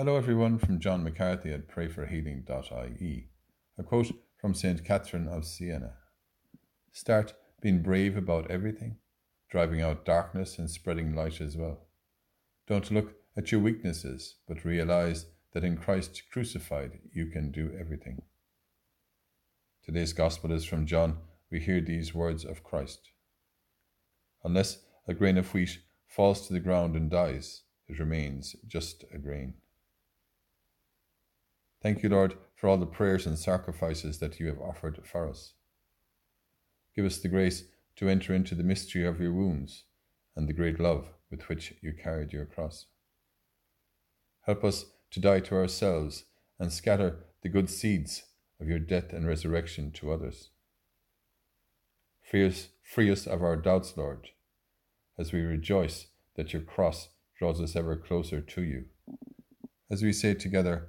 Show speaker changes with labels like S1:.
S1: Hello, everyone, from John McCarthy at prayforhealing.ie. A quote from St. Catherine of Siena Start being brave about everything, driving out darkness and spreading light as well. Don't look at your weaknesses, but realize that in Christ crucified you can do everything. Today's Gospel is from John. We hear these words of Christ Unless a grain of wheat falls to the ground and dies, it remains just a grain. Thank you, Lord, for all the prayers and sacrifices that you have offered for us. Give us the grace to enter into the mystery of your wounds and the great love with which you carried your cross. Help us to die to ourselves and scatter the good seeds of your death and resurrection to others. Free us, free us of our doubts, Lord, as we rejoice that your cross draws us ever closer to you. As we say together,